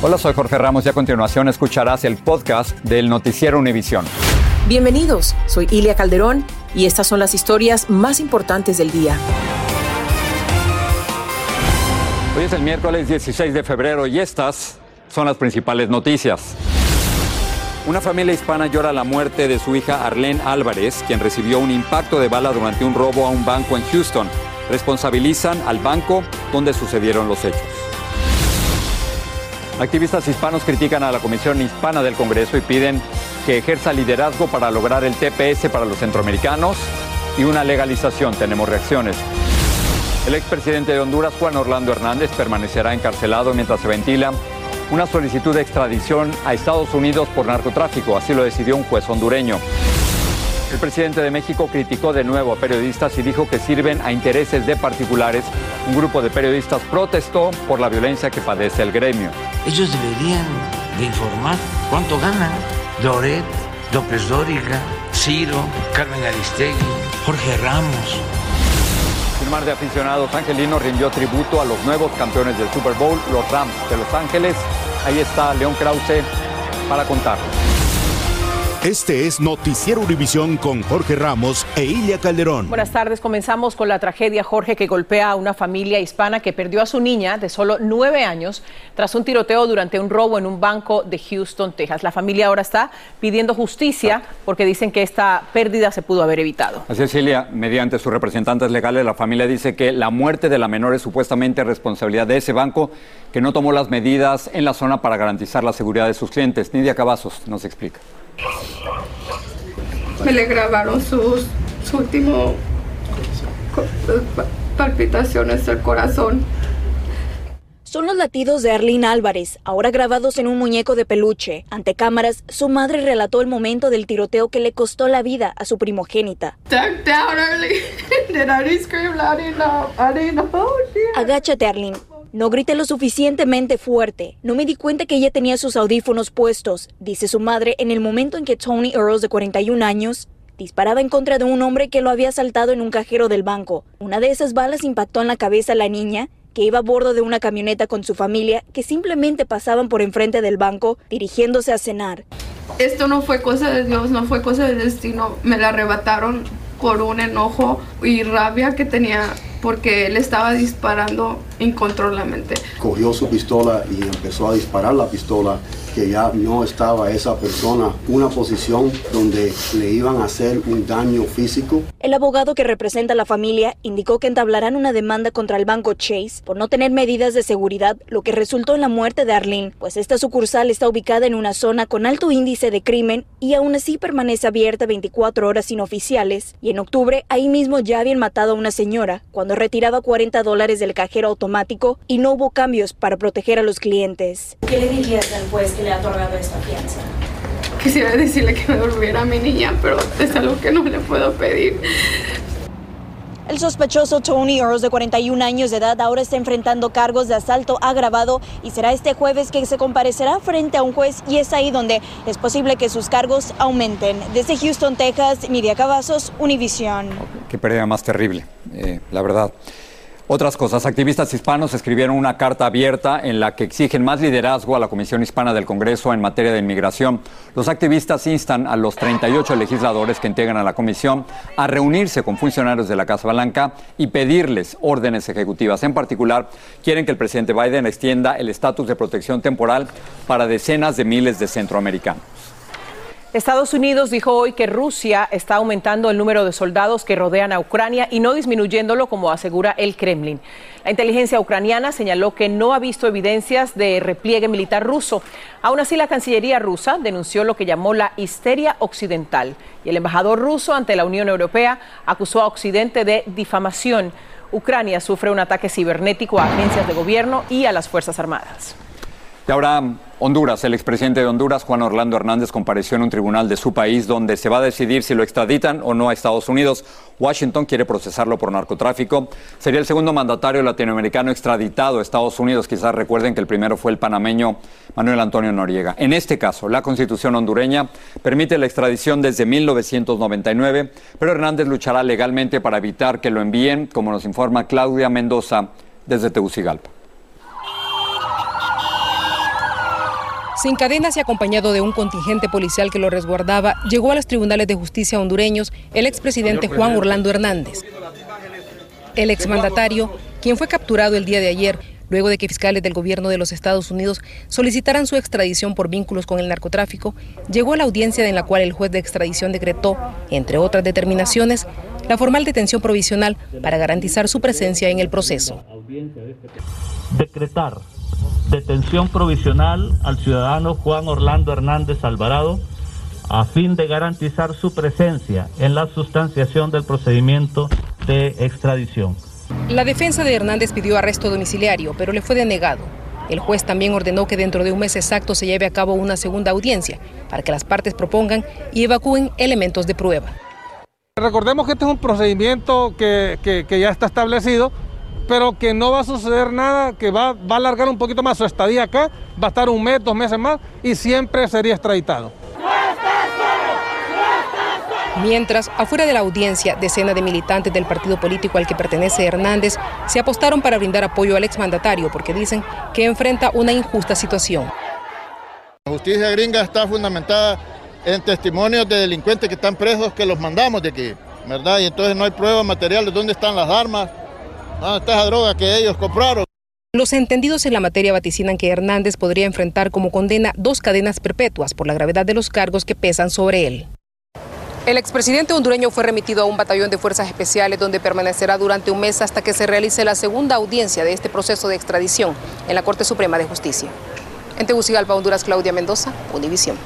Hola, soy Jorge Ramos y a continuación escucharás el podcast del Noticiero Univisión. Bienvenidos, soy Ilia Calderón y estas son las historias más importantes del día. Hoy es el miércoles 16 de febrero y estas son las principales noticias. Una familia hispana llora la muerte de su hija Arlene Álvarez, quien recibió un impacto de bala durante un robo a un banco en Houston. Responsabilizan al banco donde sucedieron los hechos. Activistas hispanos critican a la Comisión Hispana del Congreso y piden que ejerza liderazgo para lograr el TPS para los centroamericanos y una legalización. Tenemos reacciones. El expresidente de Honduras, Juan Orlando Hernández, permanecerá encarcelado mientras se ventila una solicitud de extradición a Estados Unidos por narcotráfico. Así lo decidió un juez hondureño. El presidente de México criticó de nuevo a periodistas y dijo que sirven a intereses de particulares. Un grupo de periodistas protestó por la violencia que padece el gremio. Ellos deberían de informar cuánto ganan Loret, López Dóriga, Ciro, Carmen Aristegui, Jorge Ramos. Un mar de aficionados angelinos rindió tributo a los nuevos campeones del Super Bowl, los Rams de Los Ángeles. Ahí está León Krause para contarlo. Este es Noticiero Univisión con Jorge Ramos e Ilia Calderón. Buenas tardes, comenzamos con la tragedia Jorge que golpea a una familia hispana que perdió a su niña de solo nueve años tras un tiroteo durante un robo en un banco de Houston, Texas. La familia ahora está pidiendo justicia porque dicen que esta pérdida se pudo haber evitado. Así es, Ilia, mediante sus representantes legales, la familia dice que la muerte de la menor es supuestamente responsabilidad de ese banco que no tomó las medidas en la zona para garantizar la seguridad de sus clientes. Nidia Cavazos nos explica. Me le grabaron sus, su último palpitaciones del corazón. Son los latidos de Arlene Álvarez, ahora grabados en un muñeco de peluche. Ante cámaras, su madre relató el momento del tiroteo que le costó la vida a su primogénita. Agáchate, Arlene. No grité lo suficientemente fuerte. No me di cuenta que ella tenía sus audífonos puestos, dice su madre en el momento en que Tony Earls, de 41 años, disparaba en contra de un hombre que lo había asaltado en un cajero del banco. Una de esas balas impactó en la cabeza a la niña, que iba a bordo de una camioneta con su familia, que simplemente pasaban por enfrente del banco dirigiéndose a cenar. Esto no fue cosa de Dios, no fue cosa del destino. Me la arrebataron por un enojo y rabia que tenía porque él estaba disparando incontrolablemente. Cogió su pistola y empezó a disparar la pistola que ya no estaba esa persona una posición donde le iban a hacer un daño físico. El abogado que representa a la familia indicó que entablarán una demanda contra el banco Chase por no tener medidas de seguridad, lo que resultó en la muerte de Arlene, pues esta sucursal está ubicada en una zona con alto índice de crimen y aún así permanece abierta 24 horas sin oficiales. Y en octubre ahí mismo ya habían matado a una señora cuando retiraba 40 dólares del cajero automático y no hubo cambios para proteger a los clientes. ¿Qué le dirías al juez que le ha otorgado esta fianza? Quisiera decirle que me devolviera a mi niña, pero es algo que no le puedo pedir. El sospechoso Tony Earls, de 41 años de edad, ahora está enfrentando cargos de asalto agravado y será este jueves que se comparecerá frente a un juez y es ahí donde es posible que sus cargos aumenten. Desde Houston, Texas, Nidia Cavazos, Univision. Qué pérdida más terrible, eh, la verdad. Otras cosas, activistas hispanos escribieron una carta abierta en la que exigen más liderazgo a la Comisión Hispana del Congreso en materia de inmigración. Los activistas instan a los 38 legisladores que integran a la comisión a reunirse con funcionarios de la Casa Blanca y pedirles órdenes ejecutivas. En particular, quieren que el presidente Biden extienda el estatus de protección temporal para decenas de miles de centroamericanos. Estados Unidos dijo hoy que Rusia está aumentando el número de soldados que rodean a Ucrania y no disminuyéndolo como asegura el Kremlin. La inteligencia ucraniana señaló que no ha visto evidencias de repliegue militar ruso. Aún así, la Cancillería rusa denunció lo que llamó la histeria occidental y el embajador ruso ante la Unión Europea acusó a Occidente de difamación. Ucrania sufre un ataque cibernético a agencias de gobierno y a las Fuerzas Armadas. Y ahora Honduras, el expresidente de Honduras, Juan Orlando Hernández, compareció en un tribunal de su país donde se va a decidir si lo extraditan o no a Estados Unidos. Washington quiere procesarlo por narcotráfico. Sería el segundo mandatario latinoamericano extraditado a Estados Unidos. Quizás recuerden que el primero fue el panameño Manuel Antonio Noriega. En este caso, la constitución hondureña permite la extradición desde 1999, pero Hernández luchará legalmente para evitar que lo envíen, como nos informa Claudia Mendoza desde Tegucigalpa. Sin cadenas y acompañado de un contingente policial que lo resguardaba, llegó a los tribunales de justicia hondureños el expresidente Juan Orlando Hernández. El exmandatario, quien fue capturado el día de ayer, luego de que fiscales del gobierno de los Estados Unidos solicitaran su extradición por vínculos con el narcotráfico, llegó a la audiencia en la cual el juez de extradición decretó, entre otras determinaciones, la formal detención provisional para garantizar su presencia en el proceso. Decretar detención provisional al ciudadano Juan Orlando Hernández Alvarado a fin de garantizar su presencia en la sustanciación del procedimiento de extradición. La defensa de Hernández pidió arresto domiciliario, pero le fue denegado. El juez también ordenó que dentro de un mes exacto se lleve a cabo una segunda audiencia para que las partes propongan y evacúen elementos de prueba. Recordemos que este es un procedimiento que, que ya está establecido pero que no va a suceder nada, que va, va, a alargar un poquito más su estadía acá, va a estar un mes, dos meses más y siempre sería extraditado. Mientras, afuera de la audiencia, decenas de militantes del partido político al que pertenece Hernández se apostaron para brindar apoyo al exmandatario porque dicen que enfrenta una injusta situación. La justicia gringa está fundamentada en testimonios de delincuentes que están presos que los mandamos de aquí, ¿verdad? Y entonces no hay pruebas materiales, dónde están las armas, ¿Dónde está esa droga que ellos compraron? Los entendidos en la materia vaticinan que Hernández podría enfrentar como condena dos cadenas perpetuas por la gravedad de los cargos que pesan sobre él. El expresidente hondureño fue remitido a un batallón de fuerzas especiales donde permanecerá durante un mes hasta que se realice la segunda audiencia de este proceso de extradición en la Corte Suprema de Justicia. En Tegucigalpa, Honduras, Claudia Mendoza, Univisión.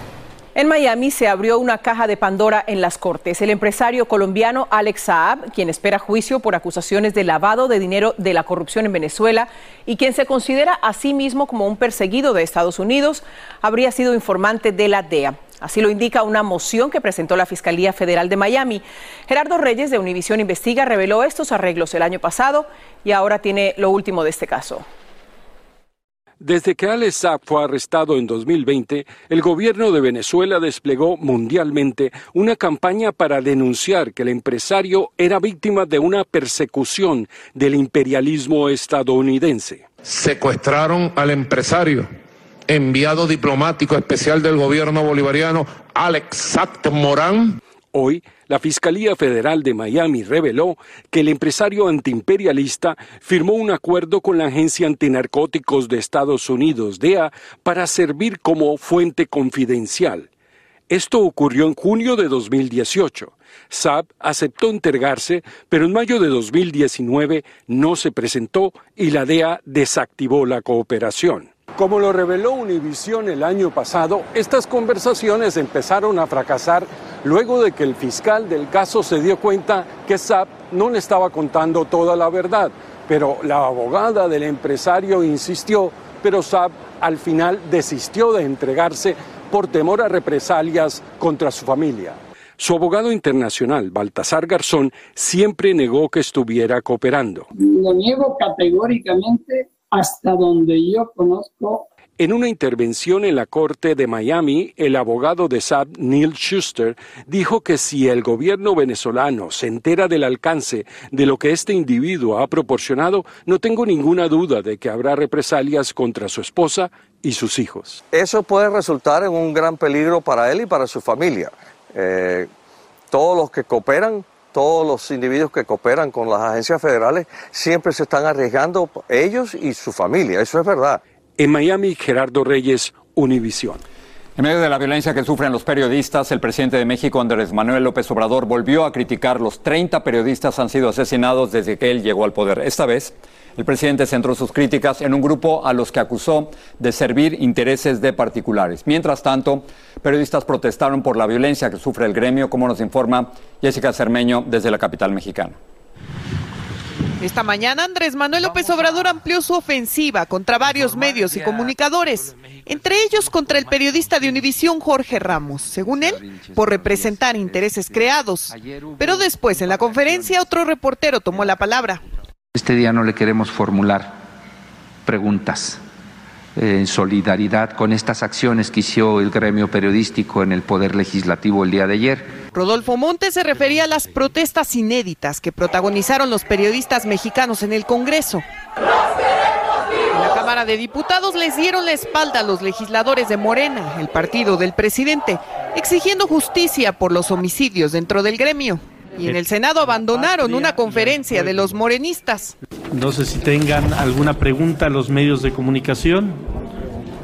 En Miami se abrió una caja de Pandora en las Cortes. El empresario colombiano Alex Saab, quien espera juicio por acusaciones de lavado de dinero de la corrupción en Venezuela y quien se considera a sí mismo como un perseguido de Estados Unidos, habría sido informante de la DEA. Así lo indica una moción que presentó la Fiscalía Federal de Miami. Gerardo Reyes de Univisión Investiga reveló estos arreglos el año pasado y ahora tiene lo último de este caso. Desde que Alex Saab fue arrestado en 2020, el gobierno de Venezuela desplegó mundialmente una campaña para denunciar que el empresario era víctima de una persecución del imperialismo estadounidense. Secuestraron al empresario, enviado diplomático especial del gobierno bolivariano, Alex Saab Morán. Hoy, la Fiscalía Federal de Miami reveló que el empresario antiimperialista firmó un acuerdo con la Agencia Antinarcóticos de Estados Unidos, DEA, para servir como fuente confidencial. Esto ocurrió en junio de 2018. Saab aceptó entregarse, pero en mayo de 2019 no se presentó y la DEA desactivó la cooperación. Como lo reveló Univision el año pasado, estas conversaciones empezaron a fracasar luego de que el fiscal del caso se dio cuenta que Saab no le estaba contando toda la verdad. Pero la abogada del empresario insistió, pero Saab al final desistió de entregarse por temor a represalias contra su familia. Su abogado internacional, Baltasar Garzón, siempre negó que estuviera cooperando. Lo niego categóricamente hasta donde yo conozco. En una intervención en la Corte de Miami, el abogado de Saab, Neil Schuster, dijo que si el gobierno venezolano se entera del alcance de lo que este individuo ha proporcionado, no tengo ninguna duda de que habrá represalias contra su esposa y sus hijos. Eso puede resultar en un gran peligro para él y para su familia. Eh, todos los que cooperan todos los individuos que cooperan con las agencias federales siempre se están arriesgando ellos y su familia, eso es verdad. En Miami, Gerardo Reyes, Univisión. En medio de la violencia que sufren los periodistas, el presidente de México, Andrés Manuel López Obrador, volvió a criticar los 30 periodistas han sido asesinados desde que él llegó al poder. Esta vez, el presidente centró sus críticas en un grupo a los que acusó de servir intereses de particulares. Mientras tanto, periodistas protestaron por la violencia que sufre el gremio, como nos informa Jessica Cermeño desde la capital mexicana. Esta mañana Andrés Manuel López Obrador amplió su ofensiva contra varios medios y comunicadores, entre ellos contra el periodista de Univisión Jorge Ramos, según él, por representar intereses creados. Pero después en la conferencia otro reportero tomó la palabra. Este día no le queremos formular preguntas en solidaridad con estas acciones que hizo el gremio periodístico en el Poder Legislativo el día de ayer. Rodolfo Montes se refería a las protestas inéditas que protagonizaron los periodistas mexicanos en el Congreso. En la Cámara de Diputados les dieron la espalda a los legisladores de Morena, el partido del presidente, exigiendo justicia por los homicidios dentro del gremio. Y en el Senado abandonaron una conferencia de los morenistas. No sé si tengan alguna pregunta a los medios de comunicación.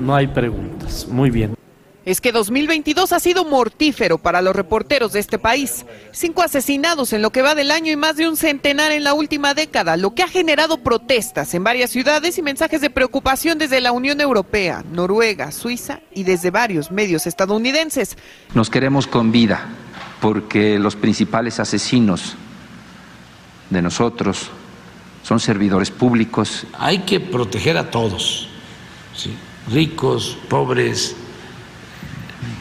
No hay preguntas. Muy bien. Es que 2022 ha sido mortífero para los reporteros de este país. Cinco asesinados en lo que va del año y más de un centenar en la última década, lo que ha generado protestas en varias ciudades y mensajes de preocupación desde la Unión Europea, Noruega, Suiza y desde varios medios estadounidenses. Nos queremos con vida porque los principales asesinos de nosotros son servidores públicos. Hay que proteger a todos, ricos, pobres,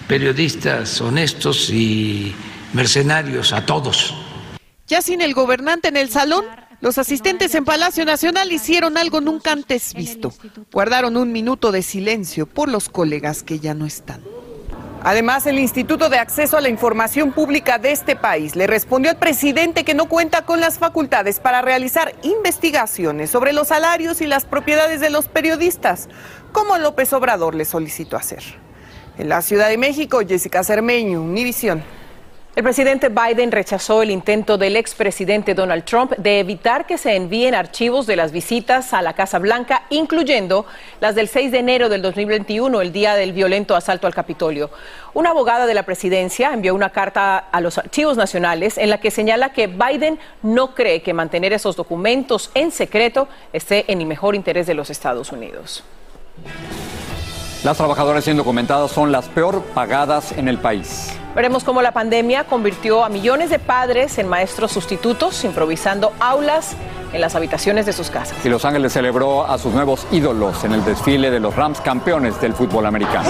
periodistas honestos y mercenarios, a todos. Ya sin el gobernante en el salón, los asistentes en Palacio Nacional hicieron algo nunca antes visto. Guardaron un minuto de silencio por los colegas que ya no están. Además, el Instituto de Acceso a la Información Pública de este país le respondió al presidente que no cuenta con las facultades para realizar investigaciones sobre los salarios y las propiedades de los periodistas, como López Obrador le solicitó hacer. En la Ciudad de México, Jessica Cermeño, Univisión. El presidente Biden rechazó el intento del expresidente Donald Trump de evitar que se envíen archivos de las visitas a la Casa Blanca, incluyendo las del 6 de enero del 2021, el día del violento asalto al Capitolio. Una abogada de la presidencia envió una carta a los archivos nacionales en la que señala que Biden no cree que mantener esos documentos en secreto esté en el mejor interés de los Estados Unidos. Las trabajadoras indocumentadas son las peor pagadas en el país. Veremos cómo la pandemia convirtió a millones de padres en maestros sustitutos, improvisando aulas en las habitaciones de sus casas. Y Los Ángeles celebró a sus nuevos ídolos en el desfile de los Rams campeones del fútbol americano.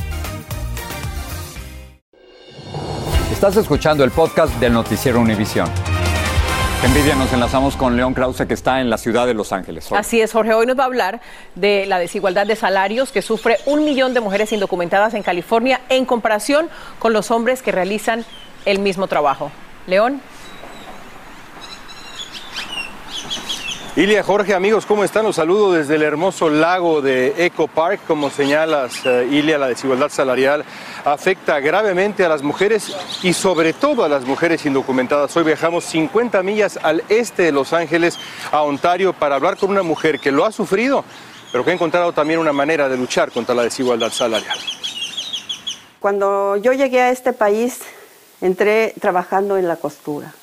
Estás escuchando el podcast del noticiero Univisión. Envidia, nos enlazamos con León Krause, que está en la ciudad de Los Ángeles. Así es, Jorge. Hoy nos va a hablar de la desigualdad de salarios que sufre un millón de mujeres indocumentadas en California en comparación con los hombres que realizan el mismo trabajo. León. Ilia, Jorge, amigos, ¿cómo están? Los saludo desde el hermoso lago de Eco Park. Como señalas, uh, Ilia, la desigualdad salarial afecta gravemente a las mujeres y sobre todo a las mujeres indocumentadas. Hoy viajamos 50 millas al este de Los Ángeles, a Ontario, para hablar con una mujer que lo ha sufrido, pero que ha encontrado también una manera de luchar contra la desigualdad salarial. Cuando yo llegué a este país, entré trabajando en la costura.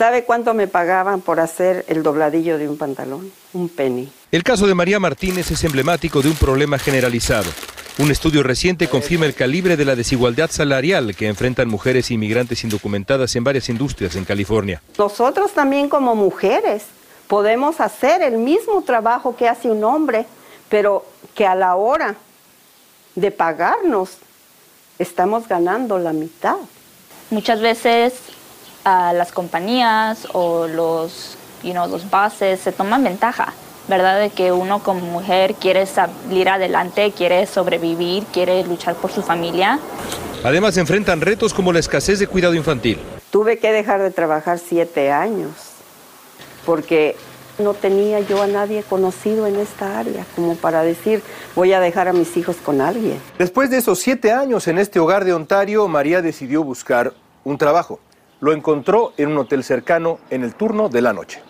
¿Sabe cuánto me pagaban por hacer el dobladillo de un pantalón? Un penny. El caso de María Martínez es emblemático de un problema generalizado. Un estudio reciente confirma el calibre de la desigualdad salarial que enfrentan mujeres inmigrantes indocumentadas en varias industrias en California. Nosotros también como mujeres podemos hacer el mismo trabajo que hace un hombre, pero que a la hora de pagarnos estamos ganando la mitad. Muchas veces a las compañías o los, you know, los bases se toman ventaja, ¿verdad? De que uno como mujer quiere salir adelante, quiere sobrevivir, quiere luchar por su familia. Además enfrentan retos como la escasez de cuidado infantil. Tuve que dejar de trabajar siete años porque no tenía yo a nadie conocido en esta área como para decir voy a dejar a mis hijos con alguien. Después de esos siete años en este hogar de Ontario, María decidió buscar un trabajo. Lo encontró en un hotel cercano en el turno de la noche.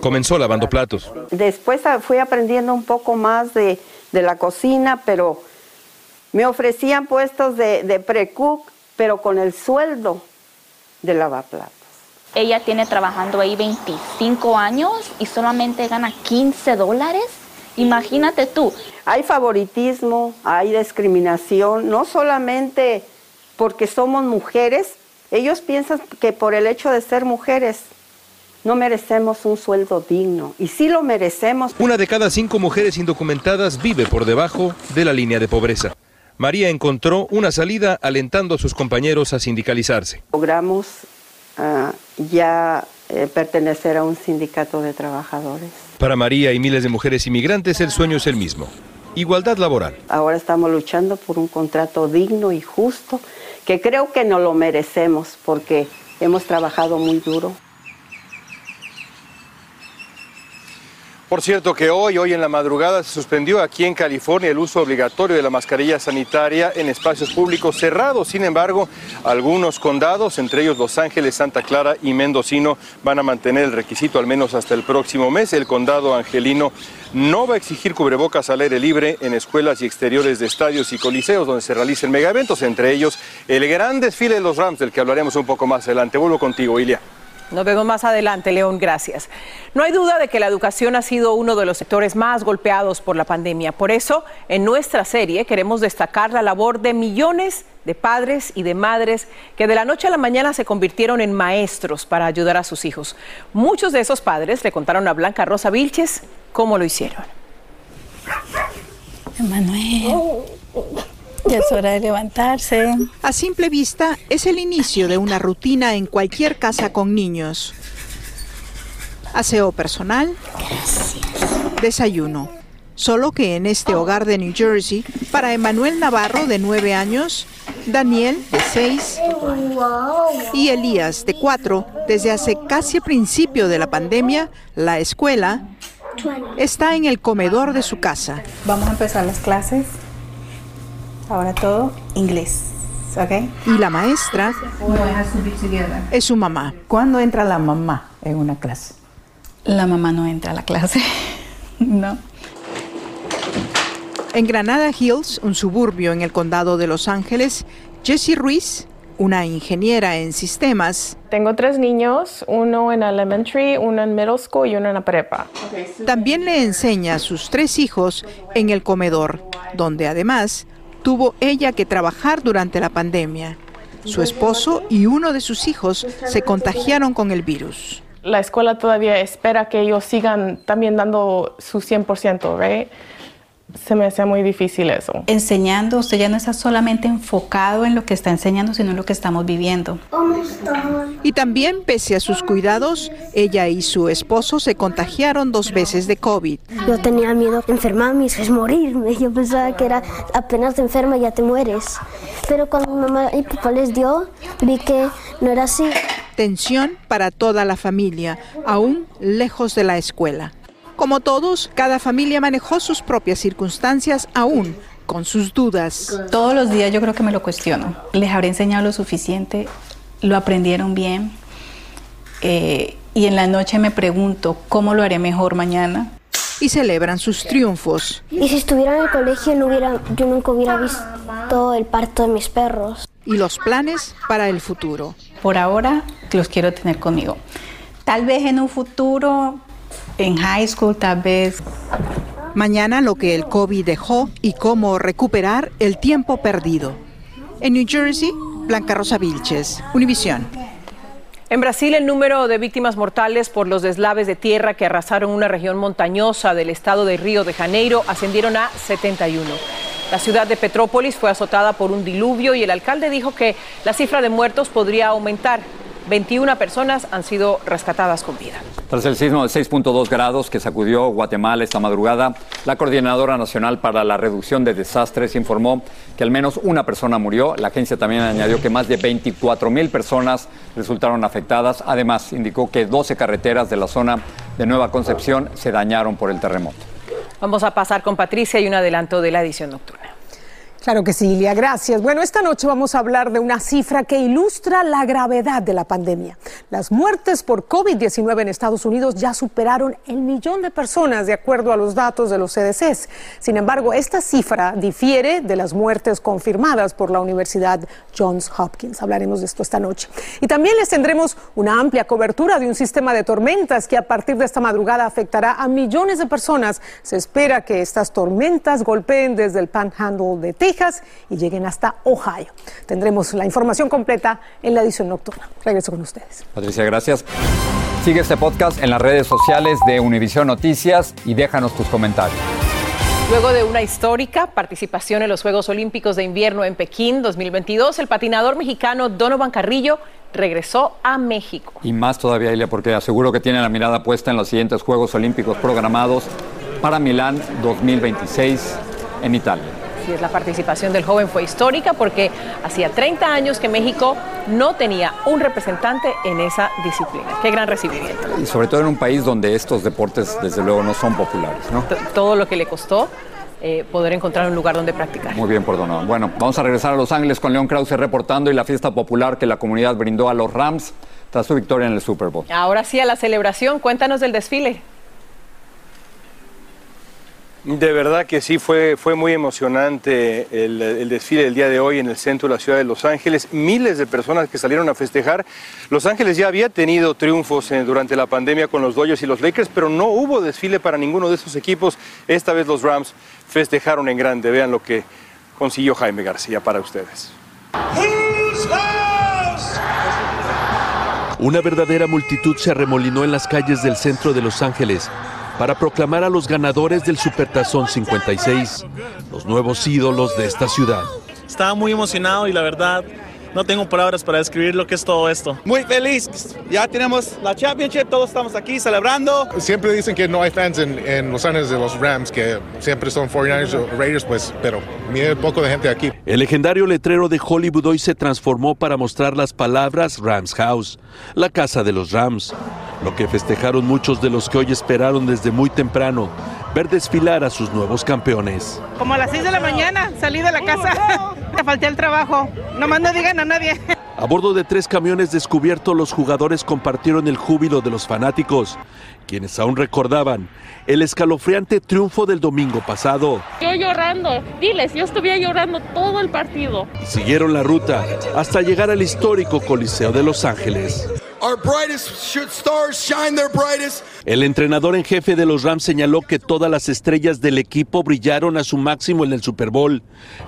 Comenzó lavando platos. Después fui aprendiendo un poco más de, de la cocina, pero me ofrecían puestos de, de pre-cook, pero con el sueldo de lavaplatos. Ella tiene trabajando ahí 25 años y solamente gana 15 dólares. Imagínate tú. Hay favoritismo, hay discriminación, no solamente porque somos mujeres, ellos piensan que por el hecho de ser mujeres no merecemos un sueldo digno y sí lo merecemos. Una de cada cinco mujeres indocumentadas vive por debajo de la línea de pobreza. María encontró una salida alentando a sus compañeros a sindicalizarse. Logramos uh, ya eh, pertenecer a un sindicato de trabajadores. Para María y miles de mujeres inmigrantes el sueño es el mismo, igualdad laboral. Ahora estamos luchando por un contrato digno y justo que creo que no lo merecemos porque hemos trabajado muy duro. Por cierto que hoy, hoy en la madrugada, se suspendió aquí en California el uso obligatorio de la mascarilla sanitaria en espacios públicos cerrados. Sin embargo, algunos condados, entre ellos Los Ángeles, Santa Clara y Mendocino, van a mantener el requisito al menos hasta el próximo mes. El condado angelino no va a exigir cubrebocas al aire libre en escuelas y exteriores de estadios y coliseos donde se realicen megaeventos, entre ellos el gran desfile de los Rams, del que hablaremos un poco más adelante. Vuelvo contigo, Ilia. Nos vemos más adelante, León, gracias. No hay duda de que la educación ha sido uno de los sectores más golpeados por la pandemia. Por eso, en nuestra serie queremos destacar la labor de millones de padres y de madres que de la noche a la mañana se convirtieron en maestros para ayudar a sus hijos. Muchos de esos padres le contaron a Blanca Rosa Vilches cómo lo hicieron. Emanuel. Ya es hora de levantarse. A simple vista, es el inicio de una rutina en cualquier casa con niños. Aseo personal. Desayuno. Solo que en este hogar de New Jersey, para Emanuel Navarro, de 9 años, Daniel, de 6, y Elías, de 4, desde hace casi principio de la pandemia, la escuela está en el comedor de su casa. Vamos a empezar las clases. Ahora todo inglés. ¿ok? Y la maestra es su mamá. ¿Cuándo entra la mamá en una clase? La mamá no entra a la clase. no. En Granada Hills, un suburbio en el condado de Los Ángeles, Jessie Ruiz, una ingeniera en sistemas, Tengo tres niños, uno en elementary, uno en middle school y uno en la prepa. también le enseña a sus tres hijos en el comedor, donde además tuvo ella que trabajar durante la pandemia. Su esposo y uno de sus hijos se contagiaron con el virus. La escuela todavía espera que ellos sigan también dando su 100%, right? Se me hacía muy difícil eso. Enseñando, usted ya no está solamente enfocado en lo que está enseñando, sino en lo que estamos viviendo. Y también, pese a sus cuidados, ella y su esposo se contagiaron dos veces de COVID. Yo tenía miedo de enfermarme y morirme. Yo pensaba que era apenas te enferma ya te mueres. Pero cuando mi mamá y papá les dio, vi que no era así. Tensión para toda la familia, aún lejos de la escuela. Como todos, cada familia manejó sus propias circunstancias aún con sus dudas. Todos los días yo creo que me lo cuestiono. ¿Les habré enseñado lo suficiente? ¿Lo aprendieron bien? Eh, y en la noche me pregunto, ¿cómo lo haré mejor mañana? Y celebran sus triunfos. Y si estuviera en el colegio, no hubiera, yo nunca hubiera visto el parto de mis perros. Y los planes para el futuro. Por ahora, los quiero tener conmigo. Tal vez en un futuro en high school tal vez. Mañana lo que el COVID dejó y cómo recuperar el tiempo perdido. En New Jersey, Blanca Rosa Vilches, Univisión. En Brasil, el número de víctimas mortales por los deslaves de tierra que arrasaron una región montañosa del estado de Río de Janeiro ascendieron a 71. La ciudad de Petrópolis fue azotada por un diluvio y el alcalde dijo que la cifra de muertos podría aumentar. 21 personas han sido rescatadas con vida. Tras el sismo de 6.2 grados que sacudió Guatemala esta madrugada, la Coordinadora Nacional para la Reducción de Desastres informó que al menos una persona murió. La agencia también añadió que más de 24 mil personas resultaron afectadas. Además, indicó que 12 carreteras de la zona de Nueva Concepción se dañaron por el terremoto. Vamos a pasar con Patricia y un adelanto de la edición nocturna. Claro que sí, Ilia, gracias. Bueno, esta noche vamos a hablar de una cifra que ilustra la gravedad de la pandemia. Las muertes por COVID-19 en Estados Unidos ya superaron el millón de personas, de acuerdo a los datos de los CDCs. Sin embargo, esta cifra difiere de las muertes confirmadas por la Universidad Johns Hopkins. Hablaremos de esto esta noche. Y también les tendremos una amplia cobertura de un sistema de tormentas que a partir de esta madrugada afectará a millones de personas. Se espera que estas tormentas golpeen desde el Panhandle de Texas y lleguen hasta Ohio. Tendremos la información completa en la edición nocturna. Regreso con ustedes. Patricia, gracias. Sigue este podcast en las redes sociales de Univision Noticias y déjanos tus comentarios. Luego de una histórica participación en los Juegos Olímpicos de Invierno en Pekín 2022, el patinador mexicano Donovan Carrillo regresó a México. Y más todavía, Ilia, porque aseguro que tiene la mirada puesta en los siguientes Juegos Olímpicos programados para Milán 2026 en Italia es, la participación del joven fue histórica porque hacía 30 años que México no tenía un representante en esa disciplina. Qué gran recibimiento. Y sobre todo en un país donde estos deportes, desde luego, no son populares. ¿no? Todo lo que le costó. Eh, poder encontrar un lugar donde practicar. Muy bien, Donovan. Bueno, vamos a regresar a Los Ángeles con León Krause reportando y la fiesta popular que la comunidad brindó a los Rams tras su victoria en el Super Bowl. Ahora sí, a la celebración, cuéntanos del desfile. De verdad que sí, fue, fue muy emocionante el, desfile del día de hoy en el centro de la ciudad de Los Ángeles. Miles de personas que salieron a festejar. Los Ángeles ya había tenido triunfos eh, durante la pandemia con los Dodgers y los Lakers, pero no hubo desfile para ninguno de esos equipos. Esta vez los Rams festejaron en grande. Vean lo que consiguió Jaime García para ustedes. Una verdadera multitud se arremolinó en las calles del centro de Los Ángeles para proclamar a los ganadores del Supertazón 56, los nuevos ídolos de esta ciudad. Estaba muy emocionado y la verdad no tengo palabras para describir lo que es todo esto. Muy feliz, ya tenemos la championship, todos estamos aquí celebrando. Siempre dicen que no hay fans en, Los Ángeles de los Rams, que siempre son 49ers o Raiders, pues, pero mire poco de gente aquí. El legendario letrero de Hollywood hoy se transformó para mostrar las palabras Rams House, la casa de los Rams, lo que festejaron muchos de los que hoy esperaron desde muy temprano ver desfilar a sus nuevos campeones. Como a las 6 de la mañana salí de la casa, te falté el trabajo, nomás no digan a nadie. A bordo de tres camiones descubiertos, los jugadores compartieron el júbilo de los fanáticos, quienes aún recordaban el escalofriante triunfo del domingo pasado. Yo llorando, diles, yo estuve llorando todo el partido. Y siguieron la ruta hasta llegar al histórico Coliseo de Los Ángeles. El entrenador en jefe de los Rams señaló que todas las estrellas del equipo brillaron a su máximo en el Super Bowl,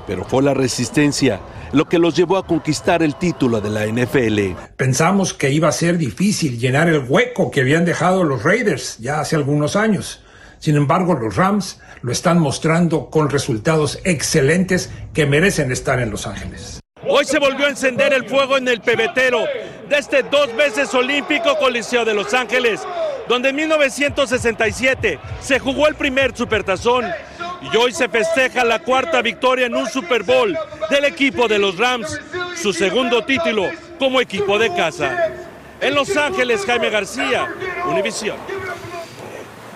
pero fue la resistencia lo que los llevó a conquistar el título de la NFL. Pensamos que iba a ser difícil llenar el hueco que habían dejado los Raiders ya hace algunos años. Sin embargo, los Rams lo están mostrando con resultados excelentes que merecen estar en Los Ángeles. Hoy se volvió a encender el fuego en el pebetero de este dos veces olímpico Coliseo de Los Ángeles, donde en 1967 se jugó el primer supertazón y hoy se festeja la cuarta victoria en un Super Bowl del equipo de los Rams, su segundo título como equipo de casa. En Los Ángeles, Jaime García, Univisión.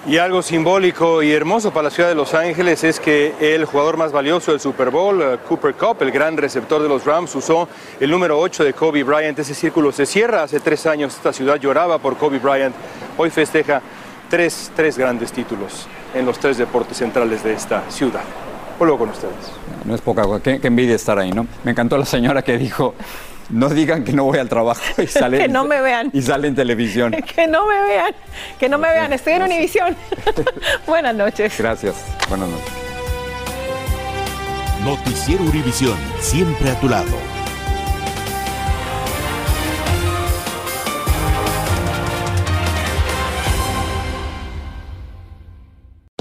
Y algo simbólico y hermoso para la ciudad de Los Ángeles es que el jugador más valioso del Super Bowl, eh, Cooper Cup, el gran receptor de los Rams, usó el número 8 de Kobe Bryant. Ese círculo se cierra. Hace tres años esta ciudad lloraba por Kobe Bryant. Hoy festeja tres, tres grandes títulos en los tres deportes centrales de esta ciudad. Vuelvo con ustedes. No es poca cosa. Qué, qué envidia estar ahí, ¿no? Me encantó la señora que dijo, no digan que no voy al trabajo y sale, que no me vean. y sale en televisión. que no me vean, que no me vean. Estoy en Univisión. Buenas noches. Gracias. Buenas noches. Noticiero Univisión, siempre a tu lado.